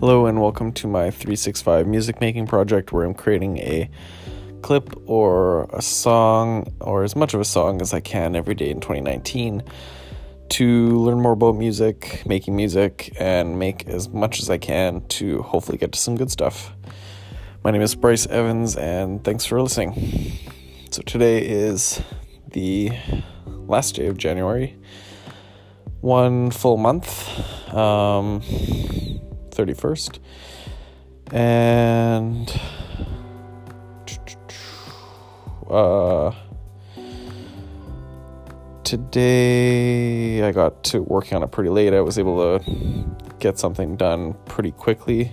Hello, and welcome to my 365 music making project where I'm creating a clip or a song, or as much of a song as I can every day in 2019 to learn more about music, making music, and make as much as I can to hopefully get to some good stuff. My name is Bryce Evans, and thanks for listening. So, today is the last day of January, one full month. Um, 31st. And uh, today I got to working on it pretty late. I was able to get something done pretty quickly.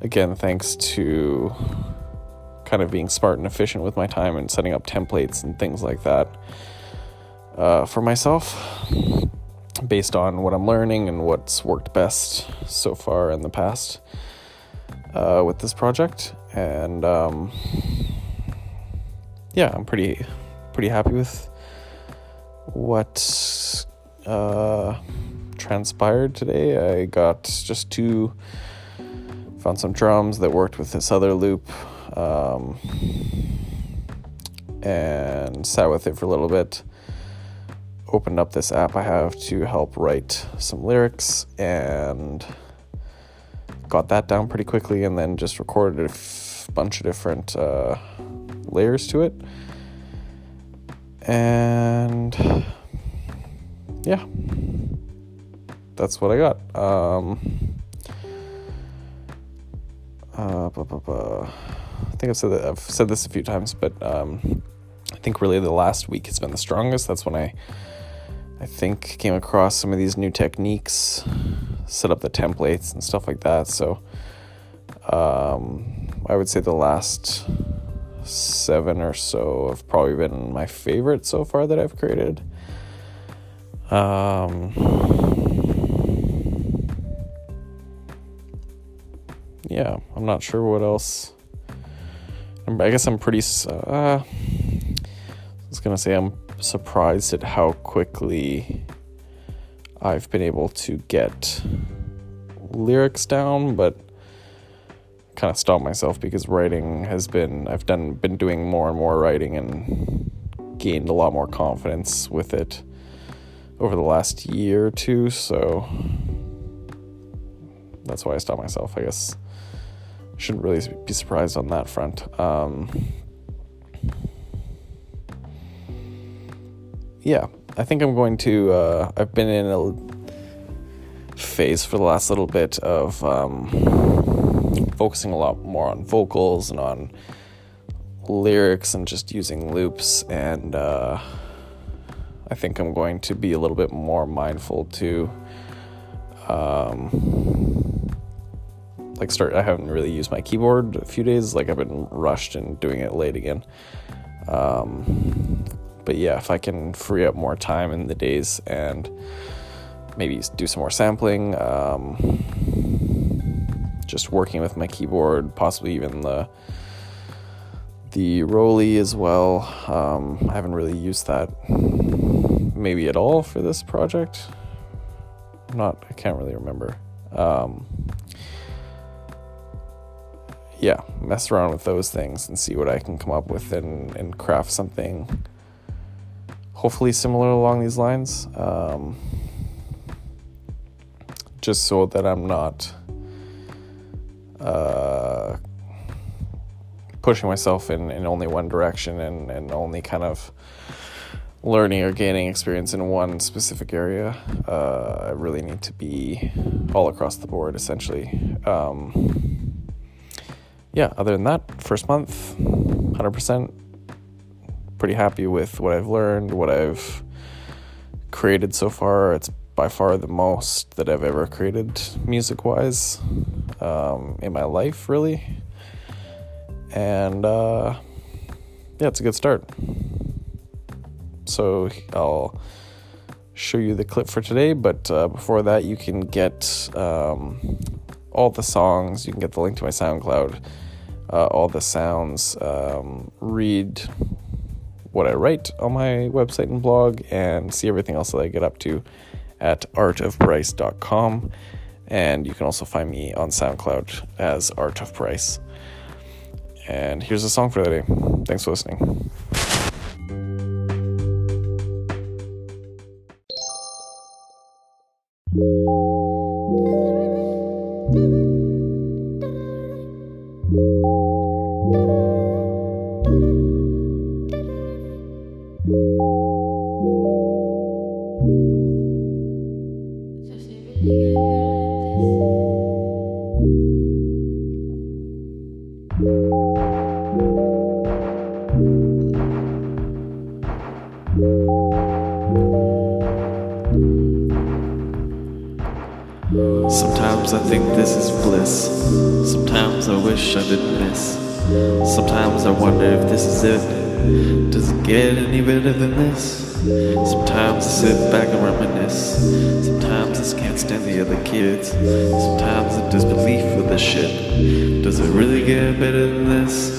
Again, thanks to kind of being smart and efficient with my time and setting up templates and things like that uh, for myself based on what I'm learning and what's worked best so far in the past uh, with this project. And um, yeah, I'm pretty pretty happy with what uh, transpired today. I got just two found some drums that worked with this other loop um, and sat with it for a little bit opened up this app I have to help write some lyrics and got that down pretty quickly and then just recorded a f- bunch of different uh, layers to it. And yeah, that's what I got. Um, uh, blah, blah, blah. I think I've said that I've said this a few times, but um, I think really the last week has been the strongest. That's when I I think came across some of these new techniques, set up the templates and stuff like that. So um, I would say the last seven or so have probably been my favorite so far that I've created. Um, yeah, I'm not sure what else. I guess I'm pretty. Uh, I was gonna say I'm surprised at how quickly I've been able to get lyrics down, but kind of stopped myself because writing has been I've done been doing more and more writing and gained a lot more confidence with it over the last year or two, so that's why I stopped myself. I guess shouldn't really be surprised on that front. Um, yeah, I think I'm going to. Uh, I've been in a phase for the last little bit of um, focusing a lot more on vocals and on lyrics and just using loops. And uh, I think I'm going to be a little bit more mindful to. Um, like start I haven't really used my keyboard a few days like I've been rushed and doing it late again um, but yeah, if I can free up more time in the days and maybe do some more sampling, um, just working with my keyboard, possibly even the the ROLI as well. Um, I haven't really used that maybe at all for this project. I'm not, I can't really remember. Um, yeah, mess around with those things and see what I can come up with and, and craft something hopefully similar along these lines. Um, just so that I'm not uh, pushing myself in, in only one direction and, and only kind of learning or gaining experience in one specific area. Uh, I really need to be all across the board, essentially. Um, yeah, other than that, first month, 100% pretty happy with what I've learned, what I've created so far. It's by far the most that I've ever created music wise um, in my life, really. And uh, yeah, it's a good start. So I'll show you the clip for today, but uh, before that, you can get um, all the songs, you can get the link to my SoundCloud. Uh, all the sounds, um, read what I write on my website and blog and see everything else that I get up to at artofbryce.com. And you can also find me on SoundCloud as Art of Bryce. And here's a song for the day. Thanks for listening. Sometimes I think this is bliss. Sometimes I wish I didn't miss. Sometimes I wonder if this is it. Does it get any better than this? Sometimes I sit back and reminisce. Sometimes I can't stand the other kids. Sometimes I disbelief for the shit. Does it really get better than this?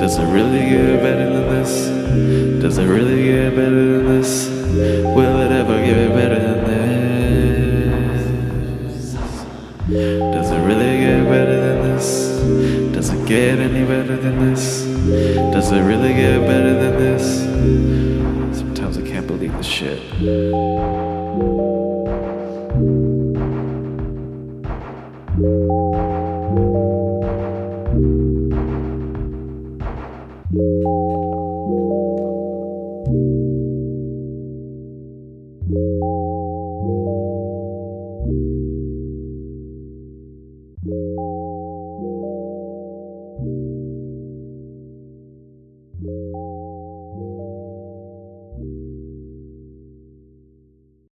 Does it really get better than this? Does it really get better than this? Will it ever get better than this? get any better than this? Does it really get better than this? Sometimes I can't believe the shit.